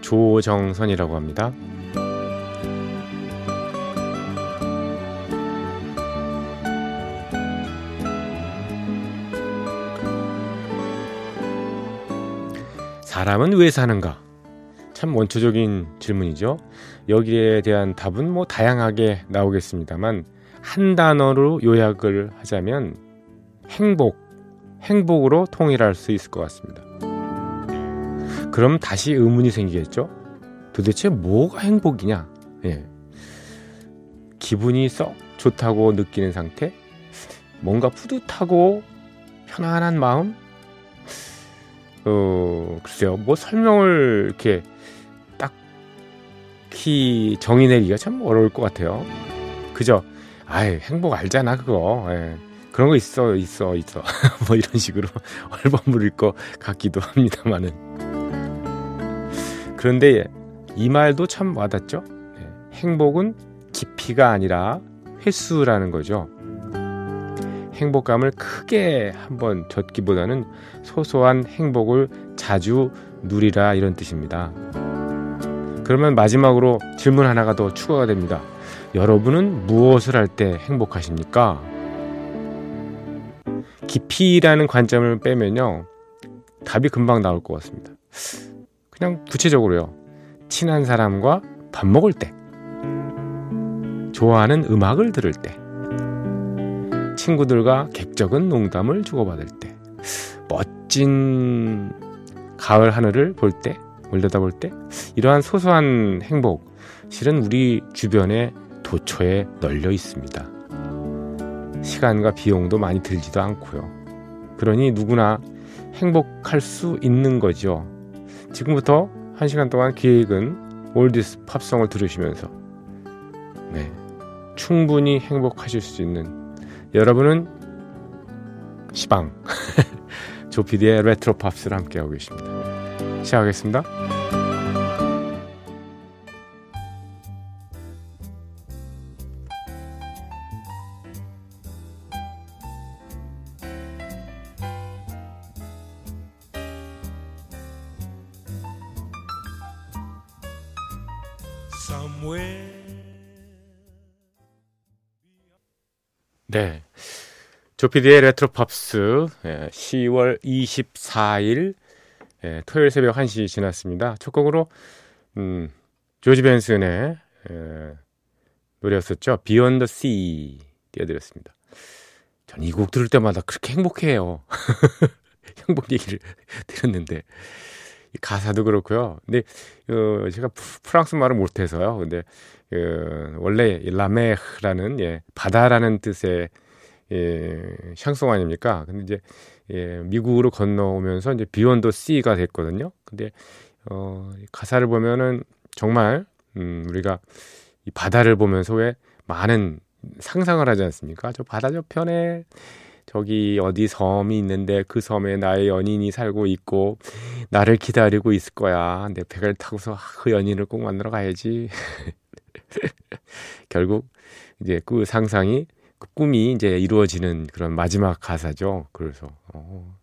조정선이라고 합니다. 사람은 왜 사는가? 참 원초적인 질문이죠. 여기에 대한 답은 뭐 다양하게 나오겠습니다만 한 단어로 요약을 하자면 행복, 행복으로 통일할 수 있을 것 같습니다. 그럼 다시 의문이 생기겠죠? 도대체 뭐가 행복이냐? 예. 기분이 썩 좋다고 느끼는 상태? 뭔가 뿌듯하고 편안한 마음? 어, 글쎄요, 뭐 설명을 이렇게 딱히 정의 내리기가 참 어려울 것 같아요. 그죠? 아이, 행복 알잖아, 그거. 예. 그런 거 있어, 있어, 있어. 뭐 이런 식으로 얼버무릴 것 같기도 합니다만은. 그런데 이 말도 참 와닿죠? 예. 행복은 깊이가 아니라 횟수라는 거죠. 행복감을 크게 한번 젖기보다는 소소한 행복을 자주 누리라 이런 뜻입니다. 그러면 마지막으로 질문 하나가 더 추가가 됩니다. 여러분은 무엇을 할 때 행복하십니까? 깊이라는 관점을 빼면요. 답이 금방 나올 것 같습니다. 그냥 구체적으로요. 친한 사람과 밥 먹을 때. 좋아하는 음악을 들을 때. 친구들과 객적은 농담을 주고받을 때. 멋진 가을 하늘을 볼 때, 올려다볼 때. 이러한 소소한 행복, 실은 우리 주변에 도처에 널려 있습니다. 시간과 비용도 많이 들지도 않고요. 그러니 누구나 행복할 수 있는 거죠. 지금부터 한 시간 동안 기획은 올디스 팝송을 들으시면서 네, 충분히 행복하실 수 있는 여러분은 시방 조피디의 레트로 팝스를 함께하고 계십니다. 시작하겠습니다. 네. 조피디의 레트로 팝스 10월 24일 예, 토요일 새벽 1시 지났습니다. 첫 곡으로 음, 조지 벤슨의 예, 노래였었죠. Beyond the Sea 띄워드렸습니다. 전 이 곡 들을 때마다 그렇게 행복해요. 행복 얘기를 들었는데 가사도 그렇고요. 근데 어, 제가 프랑스 말을 못해서요. 근데 그 원래 La mer라는 예, 바다라는 뜻의 예, 샹송 아닙니까? 근데 이제 예, 미국으로 건너오면서 이제 Beyond the Sea가 됐거든요. 근데 어, 가사를 보면은 정말 음, 우리가 이 바다를 보면서 왜 많은 상상을 하지 않습니까? 저 바다 저편에 저기 어디 섬이 있는데 그 섬에 나의 연인이 살고 있고 나를 기다리고 있을 거야. 내 배를 타고서 그 연인을 꼭 만나러 가야지. 결국 이제 그 상상이 그 꿈이 이제 이루어지는 그런 마지막 가사죠. 그래서 어,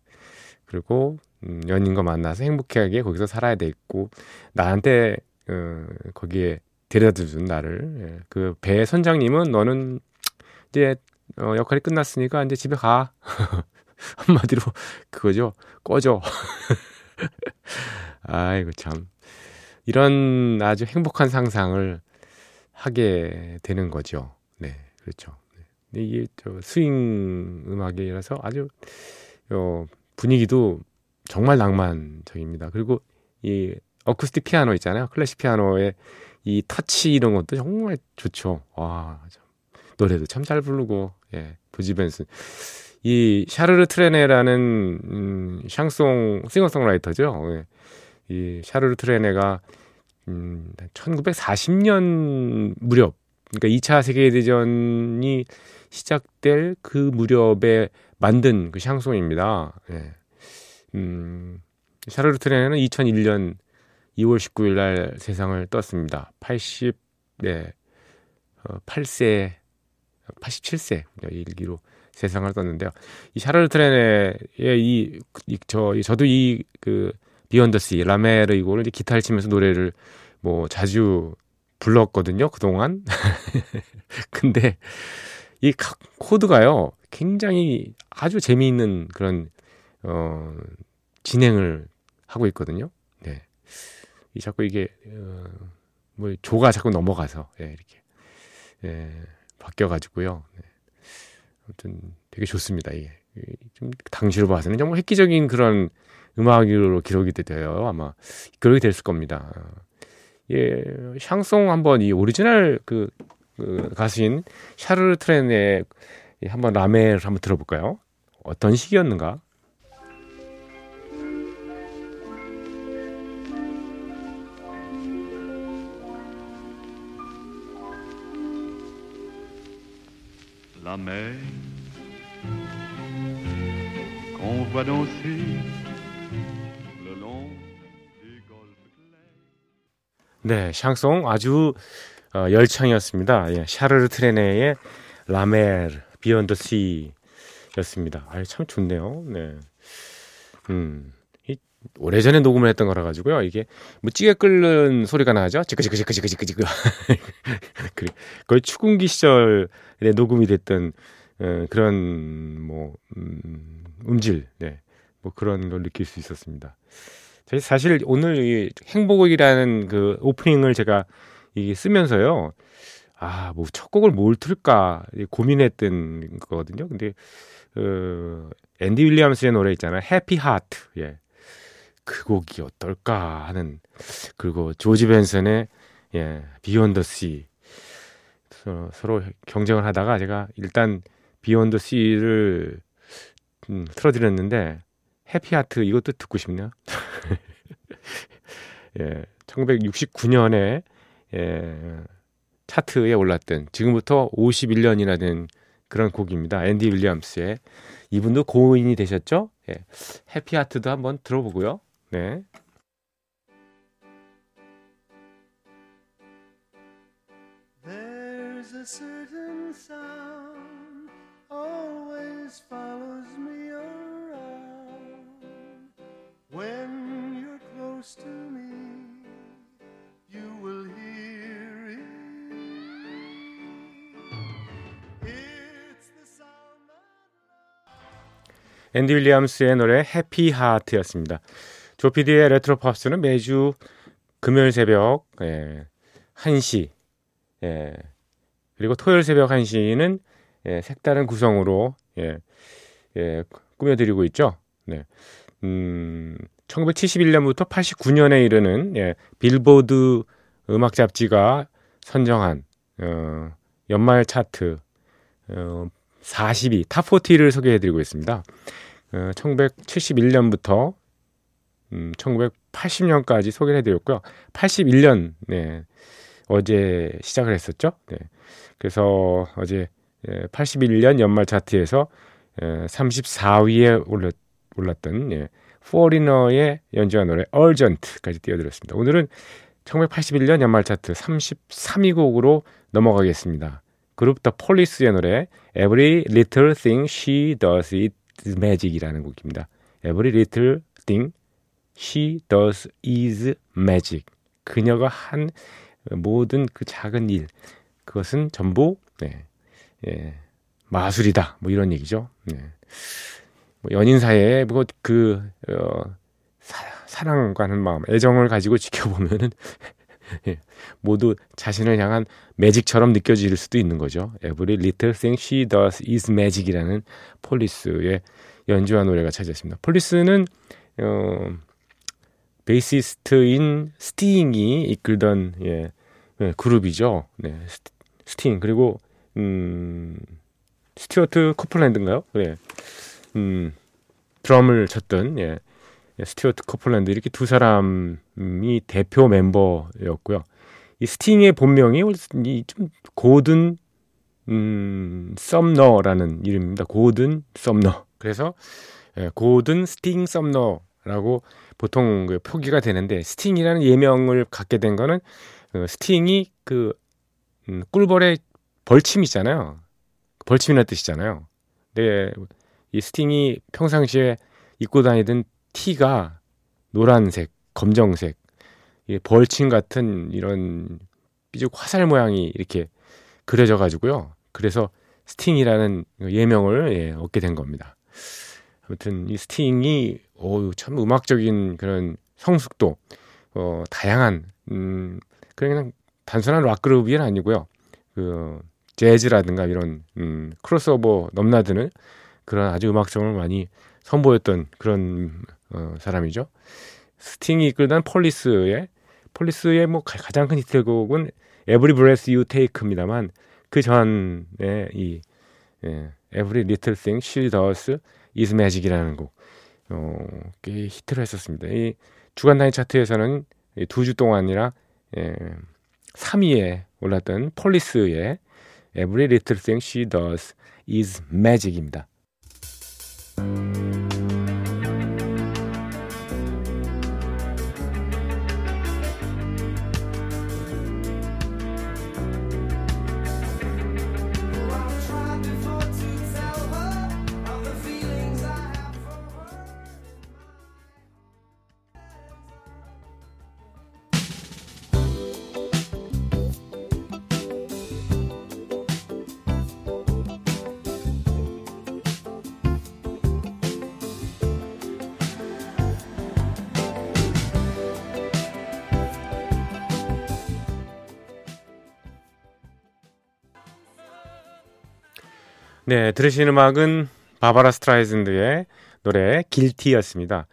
그리고 음, 연인과 만나서 행복하게 거기서 살아야 되겠고 나한테 어, 거기에 데려다 준 나를 예. 그배 선장님은 너는 이제 어, 역할이 끝났으니까 이제 집에 가 한마디로 그거죠 꺼져 아이고 참 이런 아주 행복한 상상을 하게 되는 거죠. 네, 그렇죠. 네. 이게 저 스윙 음악이라서 아주 어, 분위기도 정말 낭만적입니다. 그리고 이 어쿠스틱 피아노 있잖아요. 클래식 피아노의 이 터치 이런 것도 정말 좋죠. 와, 참. 노래도 참 잘 부르고, 예, 도지 벤슨. 이 샤르르 트레네라는 음, 샹송 싱어송라이터죠. 예. 이 샤르르 트레네가 음, 1940년 무렵, 그러니까 2차 세계 대전이 시작될 그 무렵에 만든 그 샹송입니다. 예. 음, 샤르르 트레는 2001년 2월 19일 날 세상을 떴습니다. 80, 네, 어, 8세, 87세 일기로 세상을 떴는데요. 이 샤르르 트레네의 이, 이, 저, 저도 이, 그, 비욘더 시, 라메르 이거를 이제 기타를 치면서 노래를 뭐 자주 불렀거든요, 그동안. 근데 이 코드가요, 굉장히 아주 재미있는 그런, 어, 진행을 하고 있거든요. 네. 이 자꾸 이게, 어, 뭐, 조가 자꾸 넘어가서, 예, 이렇게, 예, 바뀌어가지고요. 네. 아무튼 되게 좋습니다, 이게. 좀 당시로 봐서는 정말 획기적인 그런 음악으로 기록이 돼요. 아마 그렇게 됐을 겁니다. 예, 샹송 한번 이 오리지널 그, 그 가수인 샤를 트레네의 한번 La mer를 한번 들어볼까요? 어떤 시기였는가? La mer qu'on voit danser 네, 샹송 아주 어, 열창이었습니다. 예, 샤를 트레네의 La mer Beyond the Sea였습니다. 아, 참 좋네요. 네. 음. 이, 오래전에 녹음을 했던 거라 가지고요. 이게 뭐 찌개 끓는 소리가 나죠. 지그지그지그지그지그. 그래. 거의 추궁기 시절에 녹음이 됐던 어, 그런 뭐 음, 음질, 네. 뭐 그런 걸 느낄 수 있었습니다. 사실 오늘 이 행복이라는 그 오프닝을 제가 이 쓰면서요. 아, 뭐 첫 곡을 뭘 틀까 고민했던 거거든요. 근데 어, 앤디 윌리엄스의 노래 있잖아요. 해피 하트. 예. 그 곡이 어떨까 하는 그리고 조지 벤슨의 예, Beyond the Sea. 서로, 서로 경쟁을 하다가 제가 일단 Beyond the Sea를 음, 틀어드렸는데 Happy Heart 이것도 듣고 싶네요. 예, 1969년에 예, 차트에 올랐던 지금부터 51년이나 된 그런 곡입니다. 앤디 윌리엄스의 이분도 고인이 되셨죠? 예, 해피하트도 한번 들어보고요. 네. certain sound always follows me When you're close to me, you will hear it. It's the sound of 앤디 윌리엄스의 노래 Happy Heart였습니다. 조피디의 레트로 팝스는 매주 금요일 새벽 예, 1시 예, 그리고 토요일 새벽 1시는 예, 색다른 구성으로 예, 예, 꾸며드리고 있죠. 네. 음, 1971년부터 89년에 이르는 예, 빌보드 음악 잡지가 선정한 어, 연말 차트 어, 40위 Top 40를 소개해드리고 있습니다. 어, 1971년부터 음, 1980년까지 소개를 해드렸고요. 81년 네, 어제 시작을 했었죠. 네. 그래서 어제 81년 예, 연말 차트에서 34위에 올랐, 올랐던 예, 포리너의 연주한 노래 Urgent까지 띄워드렸습니다. 오늘은 1981년 연말 차트 33위 곡으로 넘어가겠습니다. 그룹 더 폴리스의 노래 Every Little Thing She Does Is Magic이라는 곡입니다. Every Little Thing She Does Is Magic. 그녀가 한 모든 그 작은 일 그것은 전부 네, 예, 마술이다. 뭐 이런 얘기죠. 네. 뭐 연인 사이에 뭐그 어, 사 랑과는 마음, 애정을 가지고 지켜보면은 예, 모두 자신을 향한 magic처럼 느껴질 수도 있는 거죠. Every Little Thing She Does Is Magic이라는 폴리스의 연주한 노래가 차지했습니다. 폴리스는 어, 베이시스트인 스팅이 이끌던 예, 예, 그룹이죠. 네, 스팅 그리고 음, 스튜어트 코플랜드인가요? 네. 음, 드럼을 쳤던 예, 스튜어트 커플랜드 이렇게 두 사람이 대표 멤버였고요. 이 스팅의 본명이 좀 고든 음, 썸너라는 이름입니다. 고든 썸너. 그래서 예, 고든 스팅 썸너 라고 보통 그 표기가 되는데 스팅이라는 예명을 갖게 된 거는 어, 스팅이 그 음, 꿀벌의 벌침 있잖아요. 벌침이라는 뜻이잖아요. 근데 이 스팅이 평상시에 입고 다니던 티가 노란색, 검정색, 벌침 같은 이런 삐죽 화살 모양이 이렇게 그려져 가지고요. 그래서 스팅이라는 예명을 예, 얻게 된 겁니다. 아무튼 이 스팅이 어우 참 음악적인 그런 성숙도 어 다양한 음 그냥 단순한 락 그룹이 아니고요. 그 재즈라든가 이런 음 크로스오버 넘나드는 그런 아주 음악성을 많이 선보였던 그런 어 사람이죠. 스팅이 이끌던 폴리스의 폴리스의 뭐 가장 큰 히트곡은 Every Breath You Take입니다만 그 전에 이 예, Every Little Thing She Does Is Magic이라는 곡 어, 꽤 히트를 했었습니다. 이 주간 단위 차트에서는 두 주 동안이라 예, 3위에 올랐던 폴리스의 Every Little Thing She Does Is Magic입니다. 네, 들으신 음악은 바바라 스트라이즌드의 노래 Guilty였습니다.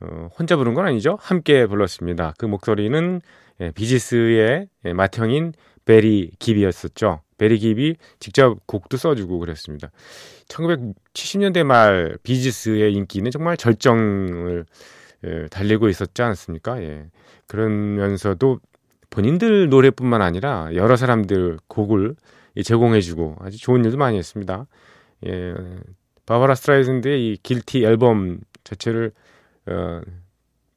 어, 혼자 부른 건 아니죠. 함께 불렀습니다. 그 목소리는 예, 비지스의 예, 맏형인 베리 깁이었었죠. 베리 깁이 직접 곡도 써주고 그랬습니다. 1970년대 말 비지스의 인기는 정말 절정을 예, 달리고 있었지 않습니까? 예. 그러면서도 본인들 노래뿐만 아니라 여러 사람들 곡을 제공해주고 아주 좋은 일도 많이 했습니다. 예, 바바라 스트라이슨드의 이 Guilty 앨범 자체를 어,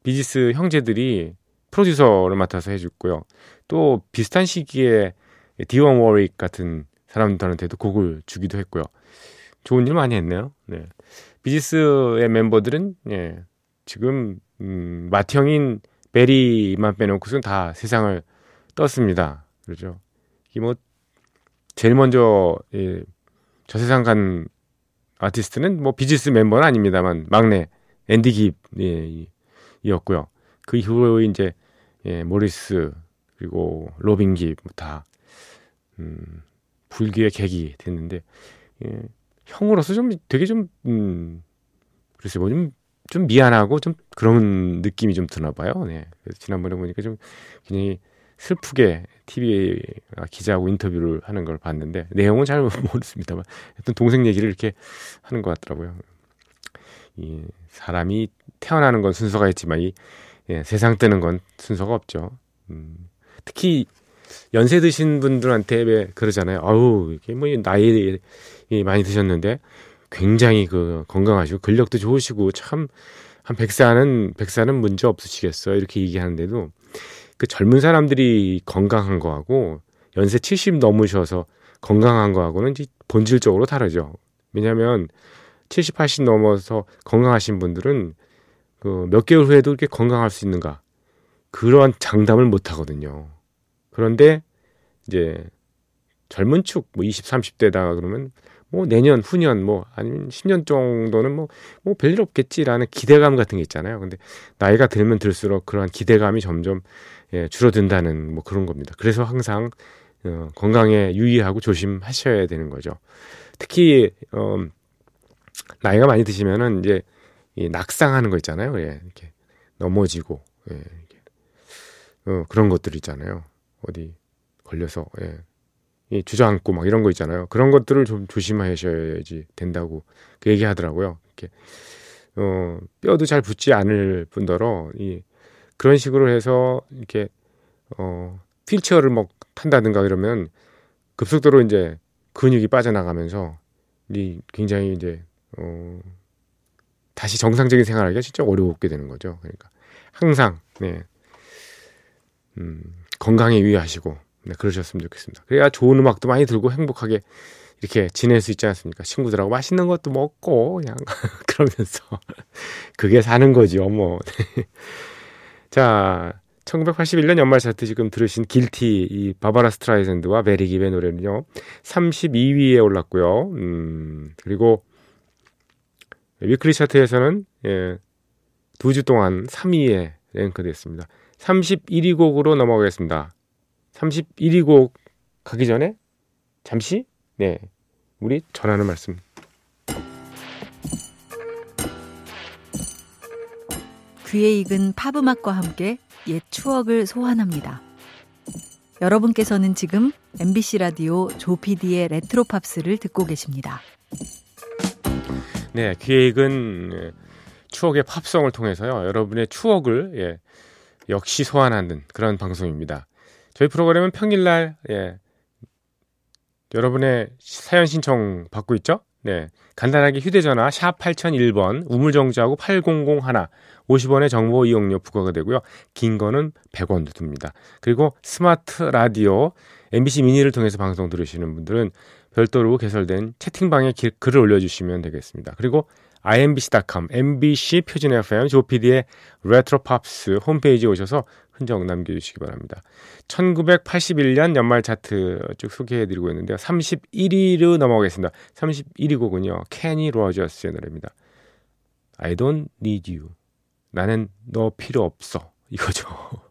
비지스 형제들이 프로듀서를 맡아서 해줬고요. 또 비슷한 시기에 디온 워릭 같은 사람들한테도 곡을 주기도 했고요. 좋은 일 많이 했네요. 네. 비지스의 멤버들은 예, 지금 음, 맏형인 베리만 빼놓고선 다 세상을 떴습니다. 그렇죠. 이 뭐 제일 먼저 예, 저 세상 간 아티스트는 뭐 비지스 멤버는 아닙니다만 막내 앤디 깁이었고요. 그 이후에 이제 예, 모리스 그리고 로빈 깁 다 음, 불귀의 객이 됐는데 예, 형으로서 좀 되게 좀 음, 글쎄 뭐 좀 좀 미안하고 좀 그런 느낌이 좀 드나 봐요. 네. 그래서 지난번에 보니까 좀 굉장히 슬프게 TV 기자하고 인터뷰를 하는 걸 봤는데 내용은 잘 모르겠습니다만 어떤 동생 얘기를 이렇게 하는 것 같더라고요. 이 사람이 태어나는 건 순서가 있지만 이 예, 세상 뜨는 건 순서가 없죠. 음, 특히 연세 드신 분들한테 왜 그러잖아요. 아우 이게 뭐 나이 많이 드셨는데 굉장히 그 건강하시고 근력도 좋으시고 참 한 백사는 백사는 문제 없으시겠어 이렇게 얘기하는데도 그 젊은 사람들이 건강한 거하고 연세 70 넘으셔서 건강한 거하고는 본질적으로 다르죠. 왜냐하면 70, 80 넘어서 건강하신 분들은 그 몇 개월 후에도 이렇게 건강할 수 있는가 그러한 장담을 못 하거든요. 그런데 이제 젊은 축, 뭐 20, 30대다 그러면 뭐 내년, 후년, 뭐 아니면 10년 정도는 뭐, 뭐 별일 없겠지라는 기대감 같은 게 있잖아요. 근데 나이가 들면 들수록 그러한 기대감이 점점 예, 줄어든다는 뭐 그런 겁니다. 그래서 항상 어, 건강에 유의하고 조심하셔야 되는 거죠. 특히 어, 나이가 많이 드시면은 이제 이 낙상하는 거 있잖아요. 예, 이렇게 넘어지고 예, 이렇게. 어, 그런 것들 있잖아요. 어디 걸려서 예. 이 주저앉고 막 이런 거 있잖아요. 그런 것들을 좀 조심하셔야지 된다고 그 얘기하더라고요. 이렇게 어, 뼈도 잘 붙지 않을 뿐더러 이 그런 식으로 해서 이렇게 어, 휠체어를 뭐 탄다든가 이러면 급속도로 이제 근육이 빠져나가면서 이 굉장히 이제 어, 다시 정상적인 생활하기가 진짜 어려웠게 되는 거죠. 그러니까 항상 네. 음, 건강에 유의하시고 네, 그러셨으면 좋겠습니다. 그래야 좋은 음악도 많이 들고 행복하게 이렇게 지낼 수 있지 않습니까? 친구들하고 맛있는 것도 먹고 그냥 그러면서 그게 사는 거죠, 뭐. 자, 1981년 연말 차트 지금 들으신 길티 이 바바라 스트라이샌드와 베리 기의 노래는요. 32위에 올랐고요. 음, 그리고 weekly 차트에서는 예, 두 주 동안 3위에 랭크됐습니다. 31위 곡으로 넘어가겠습니다. 31위 곡 가기 전에 잠시 네 우리 전하는 말씀 귀에 익은 팝 음악과 함께 옛 추억을 소환합니다. 여러분께서는 지금 MBC 라디오 조피디의 레트로 팝스를 듣고 계십니다. 네, 귀에 익은 예, 추억의 팝송을 통해서요. 여러분의 추억을 예, 역시 소환하는 그런 방송입니다. 저희 프로그램은 평일날 예, 여러분의 사연 신청 받고 있죠? 네. 간단하게 휴대전화 샵 8001번 우물정지하고 8001 50원의 정보 이용료 부과가 되고요. 긴 거는 100원 듭니다. 그리고 스마트 라디오 MBC 미니를 통해서 방송 들으시는 분들은 별도로 개설된 채팅방에 글을 올려주시면 되겠습니다. 그리고 imbc.com, MBC 표준 FM, 조피디의 레트로 팝스 홈페이지에 오셔서 흔적 남겨주시기 바랍니다. 1981년 연말 차트 쭉 소개해드리고 있는데요. 31위로 넘어가겠습니다. 31위 곡은요. 케니 로저스의 노래입니다. I don't need you. 나는 너 필요 없어. 이거죠.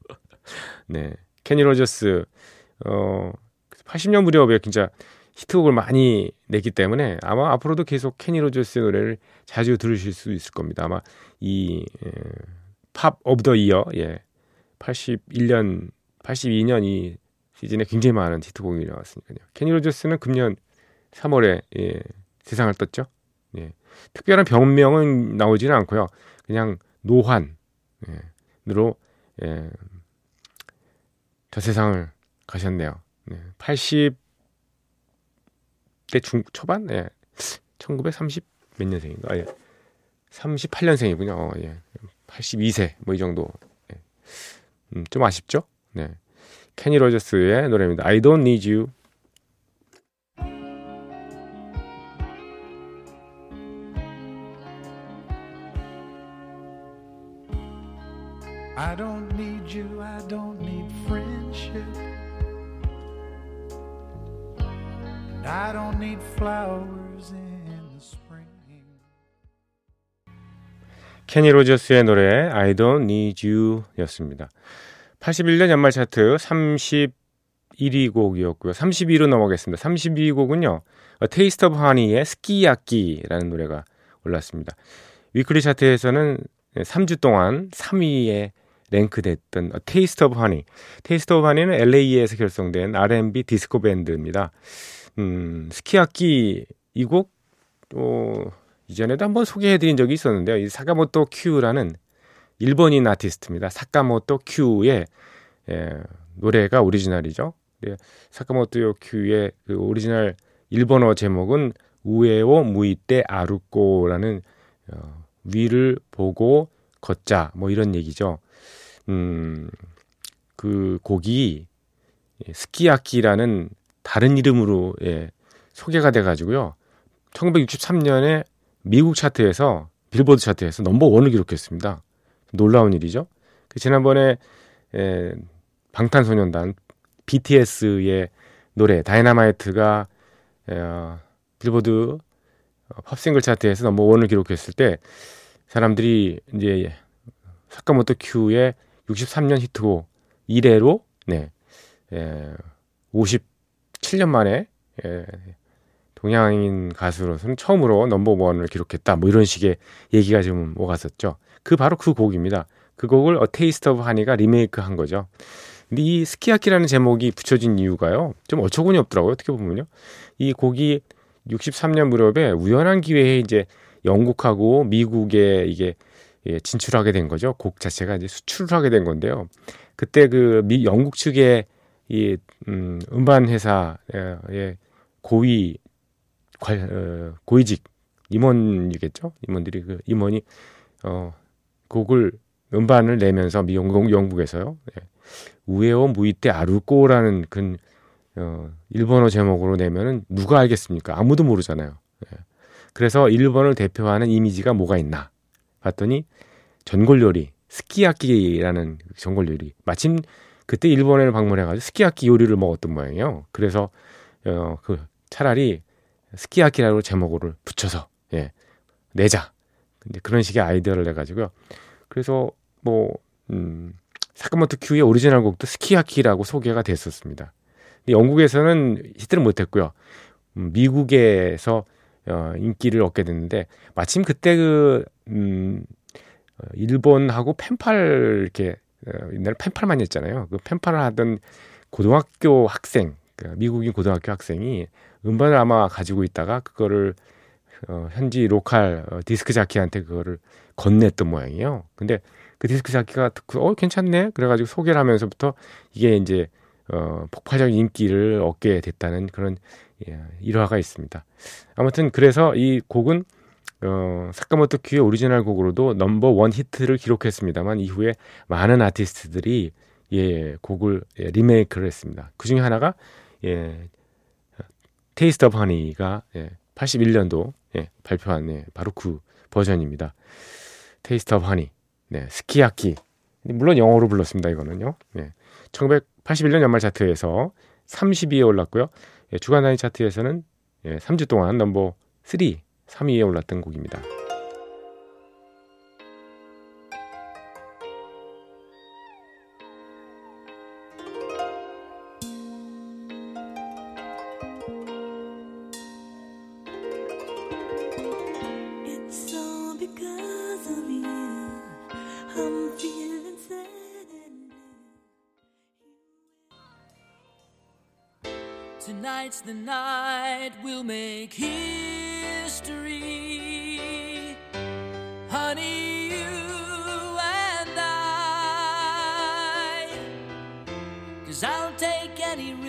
네. 케니 로저스, 어, 80년 무렵에 진짜 히트곡을 많이 냈기 때문에 아마 앞으로도 계속 케니 로저스의 노래를 자주 들으실 수 있을 겁니다. 아마 이, Pop of the Year, 예. 81년, 82년 이 시즌에 굉장히 많은 히트곡이 나왔으니까요. 케니 로저스는 금년 3월에 예, 세상을 떴죠. 예. 특별한 병명은 나오지는 않고요. 그냥 노환으로 예, 저 세상을 가셨네요. 네. 80대 중 초반, 예. 1930 몇 년생인가? 예. 38년생이군요. 어, 예. 82세 뭐 이 정도. 예. 음, 좀 아쉽죠? 네. 케니 로저스의 노래입니다. I don't need you. 케니 로저스의 노래 I don't need you 였습니다. 81년 연말 차트 31위 곡이었고요. 32위로 넘어가겠습니다. 32위 곡은요. 테이스트 오브 하니의 스키야키라는 노래가 올랐습니다. weekly 차트에서는 3주 동안 3위에 랭크됐던 테이스트 오브 하니. 테이스트 오브 하니는 LA에서 결성된 R&B 디스코 밴드입니다. 음, 스키야키 이 곡, 어, 이전에도 한번 소개해드린 적이 있었는데요. 이 사카모토 큐라는 일본인 아티스트입니다. 사카모토 큐의 예, 노래가 오리지널이죠. 예, 사카모토 큐의 그 오리지널 일본어 제목은 우에오 무이떼 아루꼬라는 어, 위를 보고 걷자 뭐 이런 얘기죠. 음, 그 곡이 스키야키라는 다른 이름으로 예, 소개가 돼가지고요. 1963년에 미국 차트에서 빌보드 차트에서 넘버 원을 기록했습니다. 놀라운 일이죠. 그 지난번에 에, 방탄소년단 BTS의 노래 Dynamite가 에, 어, 빌보드 어, 팝싱글 차트에서 넘버 원을 기록했을 때 사람들이 이제 사카모토 큐의 63년 히트곡 이래로 네, 에, 57년 만에 에, 동양인 가수로서는 처음으로 넘버원을 기록했다. 뭐 이런 식의 얘기가 좀 오갔었죠. 그 바로 그 곡입니다. 그 곡을 Taste of Honey가 리메이크 한 거죠. 근데 이 스키야키라는 제목이 붙여진 이유가요. 좀 어처구니 없더라고요. 어떻게 보면요. 이 곡이 63년 무렵에 우연한 기회에 이제 영국하고 미국에 이게 예, 진출하게 된 거죠. 곡 자체가 이제 수출을 하게 된 건데요. 그때 그 미, 영국 측의 이 음, 음반 회사의 고위 고위직 임원이겠죠. 임원들이 그 임원이 어 곡을 음반을 내면서 미 영국 영국에서요. 예. 우에오 무이테 아루꼬라는 그 어, 일본어 제목으로 내면은 누가 알겠습니까? 아무도 모르잖아요. 예. 그래서 일본을 대표하는 이미지가 뭐가 있나 봤더니 전골 요리 스키야키라는 전골 요리 마침 그때 일본에 방문해가지고 스키야키 요리를 먹었던 모양이에요. 그래서 어, 그 차라리 스키야키라고 제목을 붙여서 예, 내자. 근데 그런 식의 아이디어를 내 가지고요. 그래서 뭐 음, 사카모토 큐의 오리지널 곡도 스키야키라고 소개가 됐었습니다. 영국에서는 히트를 못했고요. 음, 미국에서 어, 인기를 얻게 됐는데 마침 그때 그 음, 어, 일본하고 펜팔 이렇게 어, 옛날에 펜팔만 했잖아요. 그 펜팔을 하던 고등학교 학생, 그 미국인 고등학교 학생이 음반을 아마 가지고 있다가 그거를 어, 현지 로컬 어, 디스크 자키한테 그거를 건넸던 모양이에요. 근데 그 디스크 자키가 듣고 어 괜찮네 그래가지고 소개를 하면서부터 이게 이제 어, 폭발적인 인기를 얻게 됐다는 그런 예, 일화가 있습니다. 아무튼 그래서 이 곡은 어, 사카모토 큐의 오리지널 곡으로도 넘버 원 히트를 기록했습니다만 이후에 많은 아티스트들이 예, 곡을 예, 리메이크를 했습니다. 그 중에 하나가 예, Taste of Honey가 예, 81년도 예, 발표한 예, 바로 그 버전입니다. Taste of Honey. 네, 스키야키. 물론 영어로 불렀습니다. 이거는요. 네. 1981년 연말 차트에서 30위에 올랐고요. 예, 주간 단위 차트에서는 예, 3주 동안 넘버 3, 3위에 올랐던 곡입니다.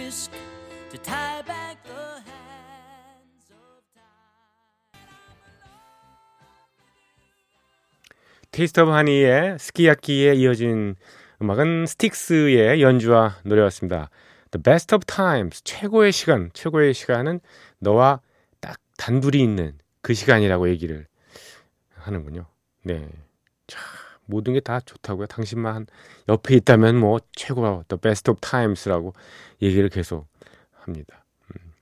Wish to turn back the hands of time. Taste of Honey의 스키야키에 이어진 음악은 Styx의 연주와 노래였습니다. The best of times, 최고의 시간, 최고의 시간은 너와 딱 단둘이 있는 그 시간이라고 얘기를 하는군요. 네. 자, 모든 게 다 좋다고요. 당신만 옆에 있다면 뭐 최고가 The best of times라고 얘기를 계속 합니다. 음.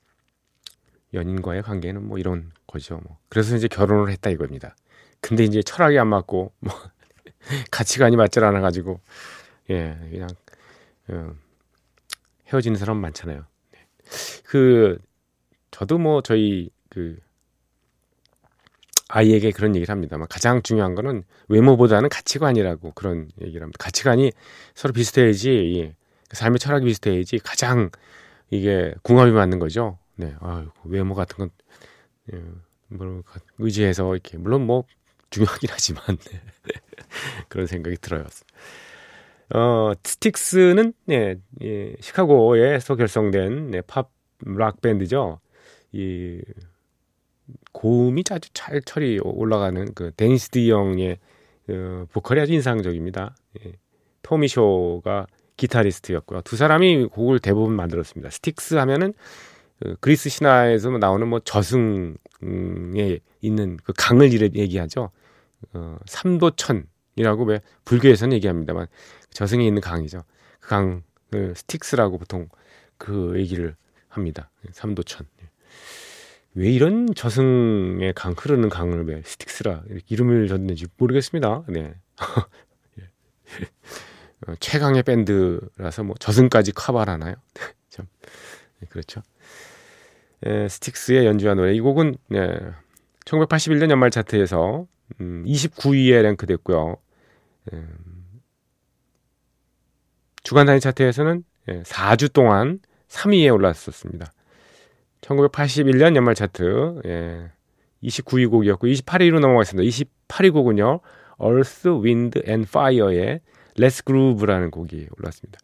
연인과의 관계는 뭐 이런 거죠. 뭐. 그래서 이제 결혼을 했다 이겁니다. 근데 이제 철학이 안 맞고 뭐 가치관이 맞질 않아 가지고 예, 그냥 음, 헤어지는 사람 많잖아요. 네. 그 저도 뭐 저희 그 아이에게 그런 얘기를 합니다만 가장 중요한 거는 외모보다는 가치관이라고 그런 얘기를 합니다. 가치관이 서로 비슷해야지 예. 삶의 철학이 비슷해야지 가장 이게 궁합이 맞는 거죠. 네, 아유, 외모 같은 건 예, 뭐 의지해서 이렇게 물론 뭐 중요하긴 하지만 네. 그런 생각이 들어요. 어, 스틱스는 예, 예, 시카고에서 결성된 네, 팝락 밴드죠. 이 고음이 아주 잘 철이 올라가는 그 데니스 디 영의 어, 보컬이 아주 인상적입니다. 예. 토미 쇼가 기타리스트였고요. 두 사람이 곡을 대부분 만들었습니다. Styx 하면은 그 그리스 신화에서 나오는 뭐 저승에 있는 그 강을 얘기하죠. 어, 삼도천이라고 왜 불교에서는 얘기합니다만 저승에 있는 강이죠. 그 강을 Styx라고 보통 그 얘기를 합니다. 삼도천. 왜 이런 저승의 강 흐르는 강을 왜 Styx라 이름을 줬는지 모르겠습니다. 네. 어, 최강의 밴드라서 뭐 저승까지 커버를 하나요? 참 네, 그렇죠. 에, 스틱스의 연주한 노래 이 곡은 네, 1981년 연말 차트에서 음, 29위에 랭크됐고요. 음, 주간 단위 차트에서는 4주 예, 동안 3위에 올랐었습니다. 1981년 연말 차트 예, 29위 곡이었고 28위로 넘어가겠습니다. 28위 곡은요. Earth, Wind and Fire의 Let's Groove라는 곡이 올랐습니다.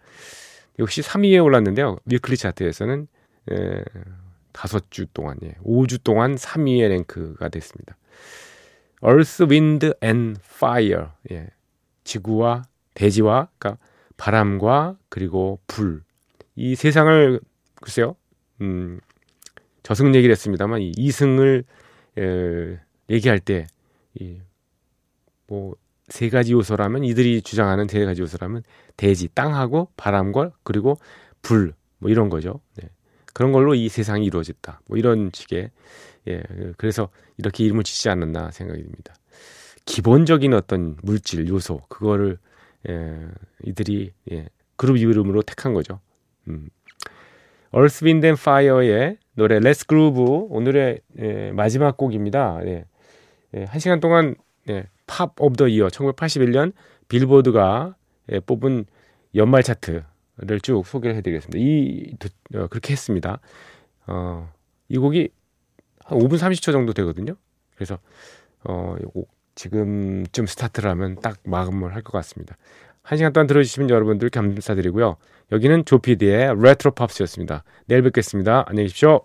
역시 3위에 올랐는데요. 위클리 차트에서는 에, 5주 동안, 예, 5주 동안 3위의 랭크가 됐습니다. Earth, Wind and Fire. 예. 지구와 대지와 그러니까 바람과 그리고 불. 이 세상을 글쎄요. 음, 저승 얘기를 했습니다만 이 이승을 에, 얘기할 때 이 뭐 세 가지 요소라면 이들이 주장하는 세 가지 요소라면 대지, 땅하고 바람과 그리고 불 뭐 이런 거죠. 네. 그런 걸로 이 세상이 이루어졌다. 뭐 이런 식의 예 그래서 이렇게 이름을 짓지 않았나 생각이 듭니다. 기본적인 어떤 물질 요소 그거를 예, 이들이 예, 그룹 이름으로 택한 거죠. 음. And Fire의 노래 Let's Groove 오늘의 예, 마지막 곡입니다. 예. 예, 한 시간 동안 예, Pop of the Year 1981년 빌보드가 예, 뽑은 연말 차트를 쭉 소개를 해드리겠습니다. 이 어, 그렇게 했습니다. 어, 이 곡이 한 5분 30초 정도 되거든요. 그래서 어, 요거 지금쯤 스타트를 하면 딱 마감을 할 것 같습니다. 한 시간 동안 들어주시면 여러분들 감사드리고요. 여기는 조피디의 레트로 팝스였습니다. 내일 뵙겠습니다. 안녕히 계십시오.